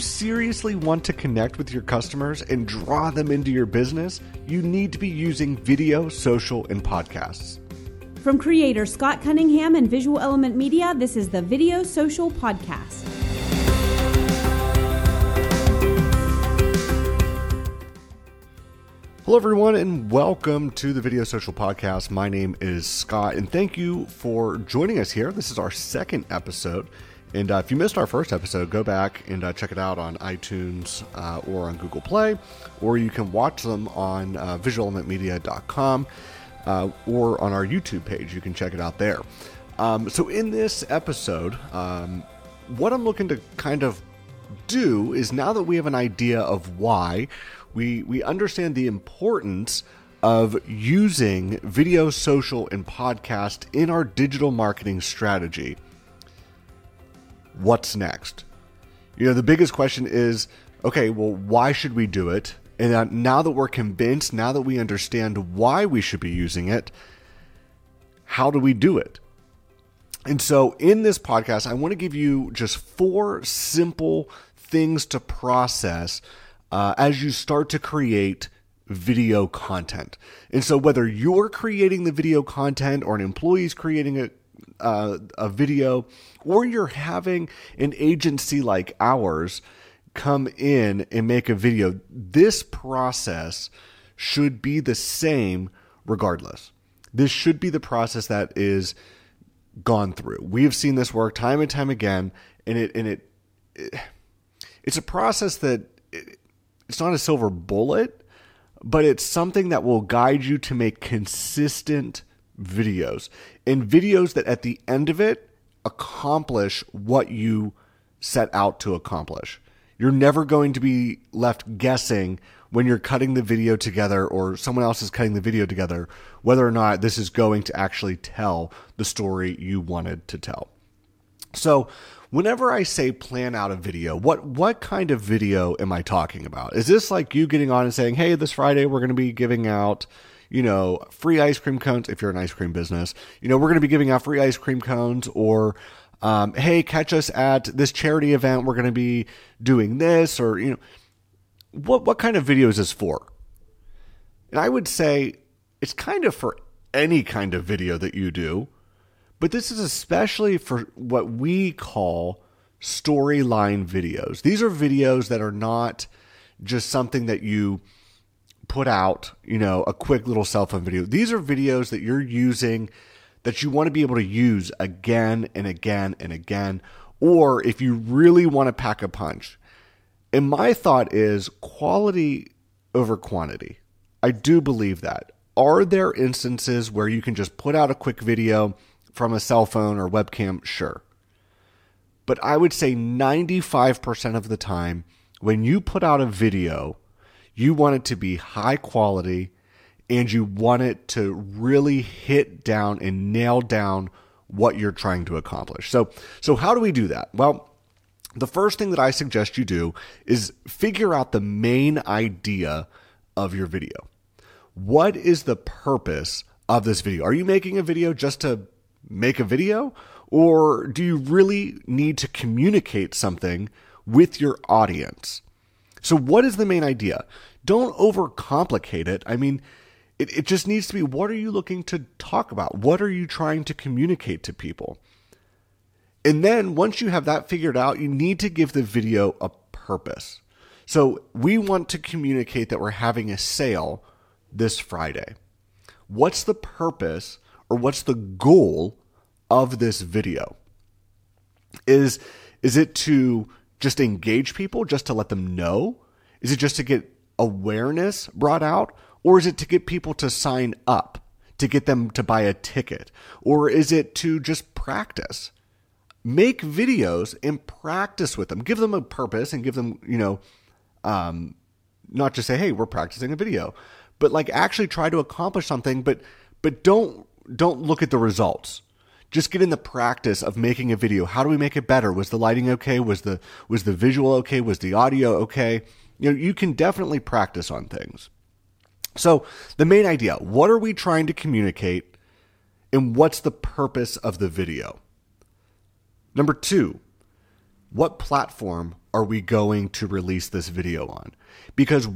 you seriously want to connect with your customers and draw them into your business, you need to be using video, social, and podcasts. From creator Scott Cunningham and Visual Element Media, this is the Video Social Podcast. Hello, everyone, and welcome to the Video Social Podcast. My name is Scott, and thank you for joining us here. This is our second episode. And uh, if you missed our first episode, go back and uh, check it out on iTunes uh, or on Google Play, or you can watch them on uh, visualelementmedia.com uh, or on our YouTube page. You can check it out there. Um, so, in this episode, um, what I'm looking to kind of do is now that we have an idea of why, we, we understand the importance of using video, social, and podcast in our digital marketing strategy what's next? You know, the biggest question is okay, well, why should we do it? And now that we're convinced, now that we understand why we should be using it, how do we do it? And so in this podcast, I want to give you just four simple things to process uh, as you start to create video content. And so whether you're creating the video content or an employee is creating it, uh, a video, or you're having an agency like ours come in and make a video, this process should be the same regardless. This should be the process that is gone through. We have seen this work time and time again, and it and it, it it's a process that it, it's not a silver bullet, but it's something that will guide you to make consistent videos and videos that at the end of it accomplish what you set out to accomplish. You're never going to be left guessing when you're cutting the video together or someone else is cutting the video together whether or not this is going to actually tell the story you wanted to tell. So, whenever I say plan out a video, what what kind of video am I talking about? Is this like you getting on and saying, "Hey, this Friday we're going to be giving out you know, free ice cream cones if you're an ice cream business. You know, we're going to be giving out free ice cream cones or, um, hey, catch us at this charity event. We're going to be doing this or, you know, what, what kind of video is this for? And I would say it's kind of for any kind of video that you do, but this is especially for what we call storyline videos. These are videos that are not just something that you put out, you know, a quick little cell phone video. These are videos that you're using that you want to be able to use again and again and again. Or if you really want to pack a punch. And my thought is quality over quantity. I do believe that. Are there instances where you can just put out a quick video from a cell phone or webcam? Sure. But I would say 95% of the time, when you put out a video, you want it to be high quality and you want it to really hit down and nail down what you're trying to accomplish. So, so how do we do that? Well, the first thing that I suggest you do is figure out the main idea of your video. What is the purpose of this video? Are you making a video just to make a video? Or do you really need to communicate something with your audience? So, what is the main idea? Don't overcomplicate it. I mean, it, it just needs to be what are you looking to talk about? What are you trying to communicate to people? And then once you have that figured out, you need to give the video a purpose. So we want to communicate that we're having a sale this Friday. What's the purpose or what's the goal of this video? Is is it to just engage people, just to let them know? Is it just to get awareness brought out? Or is it to get people to sign up, to get them to buy a ticket? Or is it to just practice? Make videos and practice with them. Give them a purpose and give them, you know, um, not just say, hey, we're practicing a video, but like actually try to accomplish something, but but don't don't look at the results just get in the practice of making a video. How do we make it better? Was the lighting okay? Was the was the visual okay? Was the audio okay? You know, you can definitely practice on things. So, the main idea what are we trying to communicate, and what's the purpose of the video? Number two, what platform are we going to release this video on? Because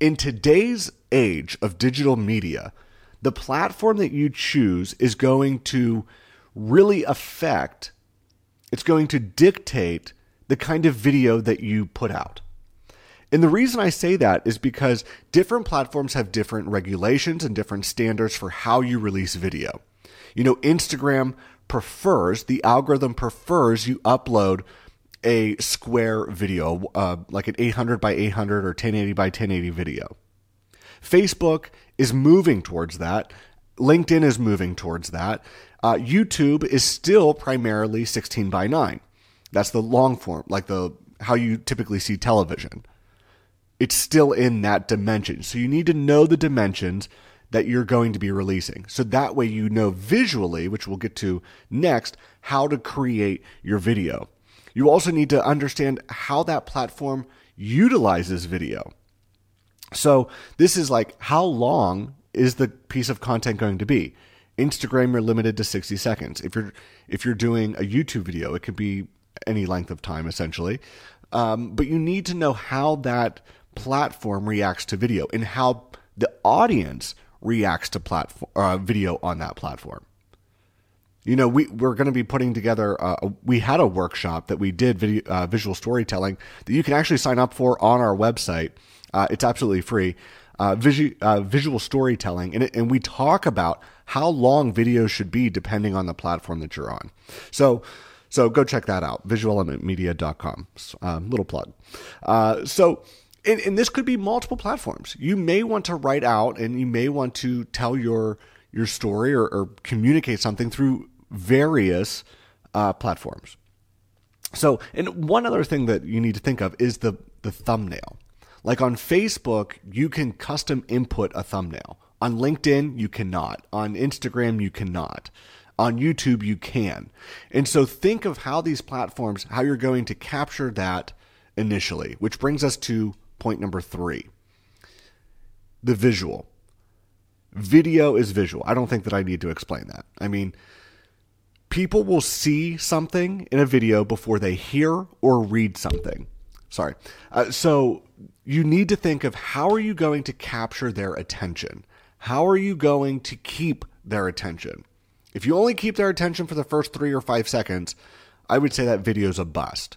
in today's age of digital media, the platform that you choose is going to really affect, it's going to dictate the kind of video that you put out. And the reason I say that is because different platforms have different regulations and different standards for how you release video. You know, Instagram prefers, the algorithm prefers you upload a square video, uh, like an 800 by 800 or 1080 by 1080 video. Facebook is moving towards that. LinkedIn is moving towards that. Uh, YouTube is still primarily 16 by 9. That's the long form, like the how you typically see television. It's still in that dimension. So you need to know the dimensions that you're going to be releasing. So that way you know visually, which we'll get to next, how to create your video. You also need to understand how that platform utilizes video. So this is like how long is the piece of content going to be? Instagram you're limited to 60 seconds. If you're if you're doing a YouTube video, it could be any length of time essentially. Um, but you need to know how that platform reacts to video and how the audience reacts to platform uh, video on that platform. You know, we we're going to be putting together. Uh, we had a workshop that we did video, uh, visual storytelling that you can actually sign up for on our website. Uh, it's absolutely free. Uh, visu- uh, visual storytelling, and, it, and we talk about how long videos should be depending on the platform that you're on. So, so go check that out. Visualelementmedia.com. Um, little plug. Uh, so and, and, this could be multiple platforms. You may want to write out and you may want to tell your your story or, or communicate something through various uh, platforms. So, and one other thing that you need to think of is the the thumbnail. Like on Facebook, you can custom input a thumbnail. On LinkedIn, you cannot. On Instagram, you cannot. On YouTube, you can. And so think of how these platforms, how you're going to capture that initially, which brings us to point number three the visual. Video is visual. I don't think that I need to explain that. I mean, people will see something in a video before they hear or read something. Sorry. Uh, so you need to think of how are you going to capture their attention? How are you going to keep their attention? If you only keep their attention for the first three or five seconds, I would say that video is a bust.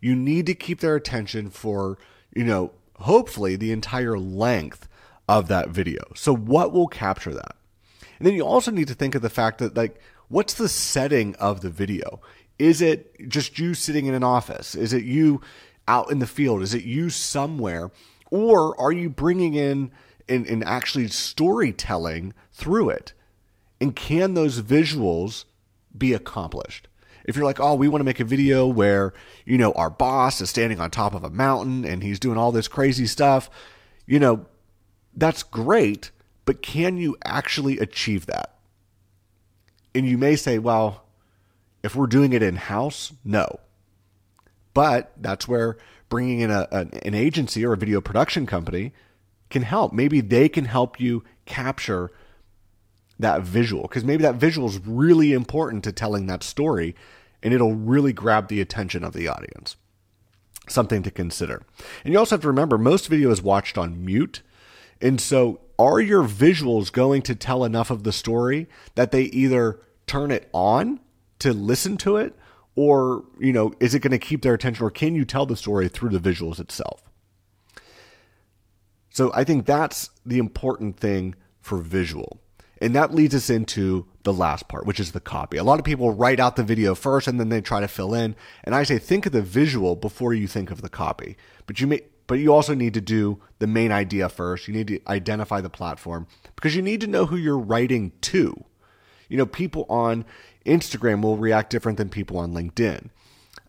You need to keep their attention for you know, hopefully the entire length of that video. So, what will capture that? And then you also need to think of the fact that, like, what's the setting of the video? Is it just you sitting in an office? Is it you out in the field? Is it you somewhere? Or are you bringing in and, and actually storytelling through it? And can those visuals be accomplished? if you're like, oh, we want to make a video where, you know, our boss is standing on top of a mountain and he's doing all this crazy stuff, you know, that's great, but can you actually achieve that? And you may say, well, if we're doing it in house, no. But that's where bringing in a, an, agency or a video production company can help. Maybe they can help you capture that visual because maybe that visual is really important to telling that story and it'll really grab the attention of the audience. Something to consider. And you also have to remember most video is watched on mute. And so are your visuals going to tell enough of the story that they either turn it on to listen to it or, you know, is it going to keep their attention or can you tell the story through the visuals itself? So I think that's the important thing for visual. And that leads us into the last part, which is the copy. A lot of people write out the video first and then they try to fill in. And I say think of the visual before you think of the copy. But you may but you also need to do the main idea first. You need to identify the platform because you need to know who you're writing to. You know, people on Instagram will react different than people on LinkedIn.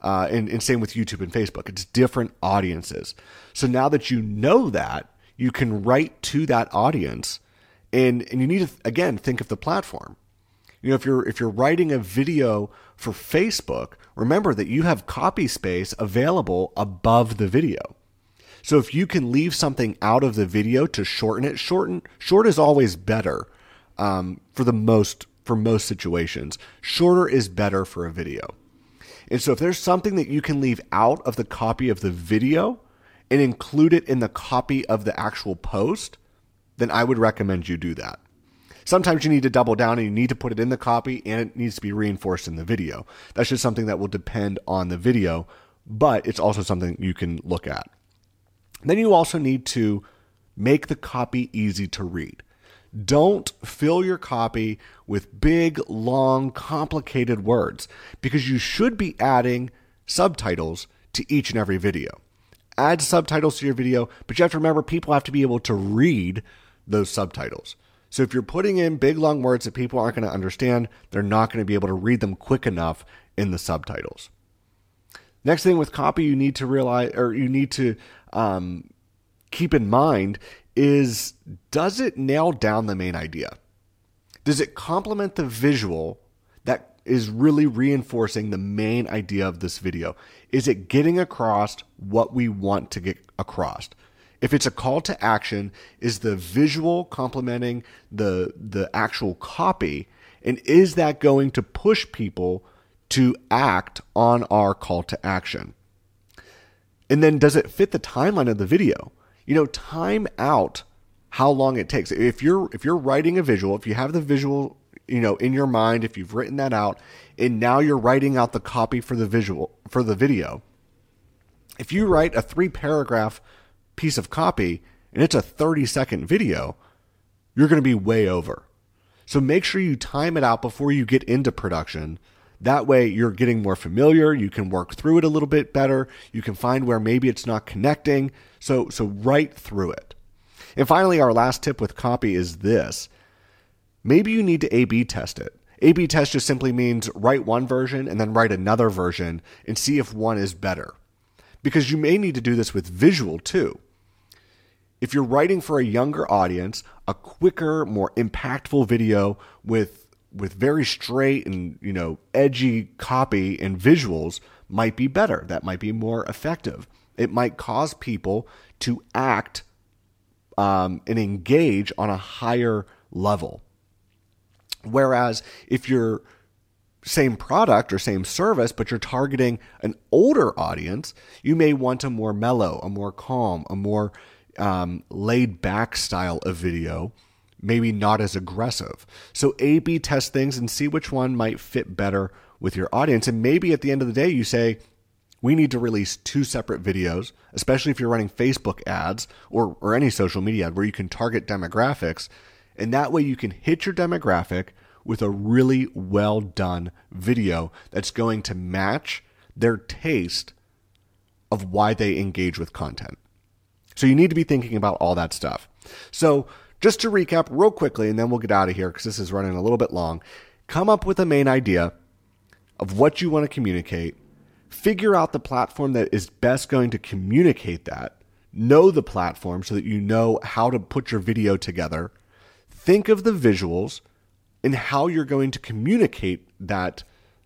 Uh, and, and same with YouTube and Facebook. It's different audiences. So now that you know that, you can write to that audience and and you need to again think of the platform you know if you're if you're writing a video for facebook remember that you have copy space available above the video so if you can leave something out of the video to shorten it shorten short is always better um, for the most for most situations shorter is better for a video And so if there's something that you can leave out of the copy of the video and include it in the copy of the actual post, then I would recommend you do that. Sometimes you need to double down and you need to put it in the copy and it needs to be reinforced in the video. That's just something that will depend on the video, but it's also something you can look at. Then you also need to make the copy easy to read. Don't fill your copy with big, long, complicated words because you should be adding subtitles to each and every video. Add subtitles to your video, but you have to remember people have to be able to read those subtitles. So if you're putting in big, long words that people aren't going to understand, they're not going to be able to read them quick enough in the subtitles. Next thing with copy, you need to realize, or you need to um, keep in mind is does it nail down the main idea? Does it complement the visual that is really reinforcing the main idea of this video? Is it getting across what we want to get across? If it's a call to action, is the visual complementing the the actual copy and is that going to push people to act on our call to action? And then does it fit the timeline of the video? You know, time out how long it takes. If you're if you're writing a visual, if you have the visual, you know, in your mind, if you've written that out, and now you're writing out the copy for the visual for the video. If you write a three paragraph piece of copy and it's a 30 second video, you're going to be way over. So make sure you time it out before you get into production. That way you're getting more familiar, you can work through it a little bit better, you can find where maybe it's not connecting. So so write through it. And finally our last tip with copy is this. Maybe you need to A/B test it. A/B test just simply means write one version and then write another version and see if one is better. Because you may need to do this with visual too if you're writing for a younger audience, a quicker, more impactful video with with very straight and you know edgy copy and visuals might be better. That might be more effective. It might cause people to act um, and engage on a higher level. Whereas if you're same product or same service, but you're targeting an older audience, you may want a more mellow, a more calm, a more um, laid back style of video, maybe not as aggressive. So A B test things and see which one might fit better with your audience. And maybe at the end of the day, you say, we need to release two separate videos, especially if you're running Facebook ads or, or any social media where you can target demographics. And that way you can hit your demographic with a really well done video that's going to match their taste of why they engage with content. So you need to be thinking about all that stuff. So just to recap real quickly, and then we'll get out of here because this is running a little bit long. Come up with a main idea of what you want to communicate. Figure out the platform that is best going to communicate that. Know the platform so that you know how to put your video together. Think of the visuals and how you're going to communicate that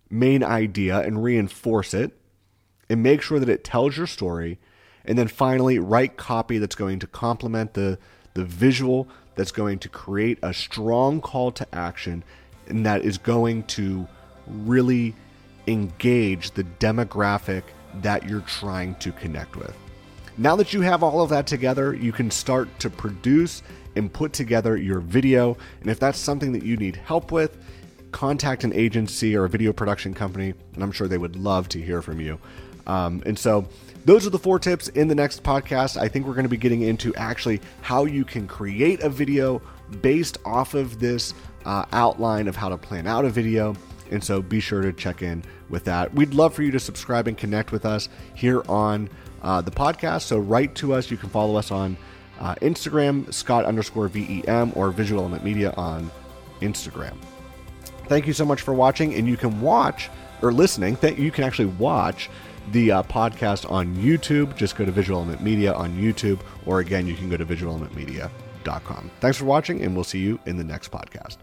main idea and reinforce it. And make sure that it tells your story and then finally, write copy that's going to complement the, the visual, that's going to create a strong call to action, and that is going to really engage the demographic that you're trying to connect with. Now that you have all of that together, you can start to produce and put together your video. And if that's something that you need help with, contact an agency or a video production company, and I'm sure they would love to hear from you. Um, and so, those are the four tips in the next podcast. I think we're going to be getting into actually how you can create a video based off of this uh, outline of how to plan out a video. And so be sure to check in with that. We'd love for you to subscribe and connect with us here on uh, the podcast. So write to us. You can follow us on uh, Instagram, Scott underscore VEM, or Visual Element Media on Instagram. Thank you so much for watching. And you can watch or listening, that you can actually watch the uh, podcast on YouTube. Just go to Visual Element Media on YouTube, or again, you can go to visualelementmedia.com. Thanks for watching, and we'll see you in the next podcast.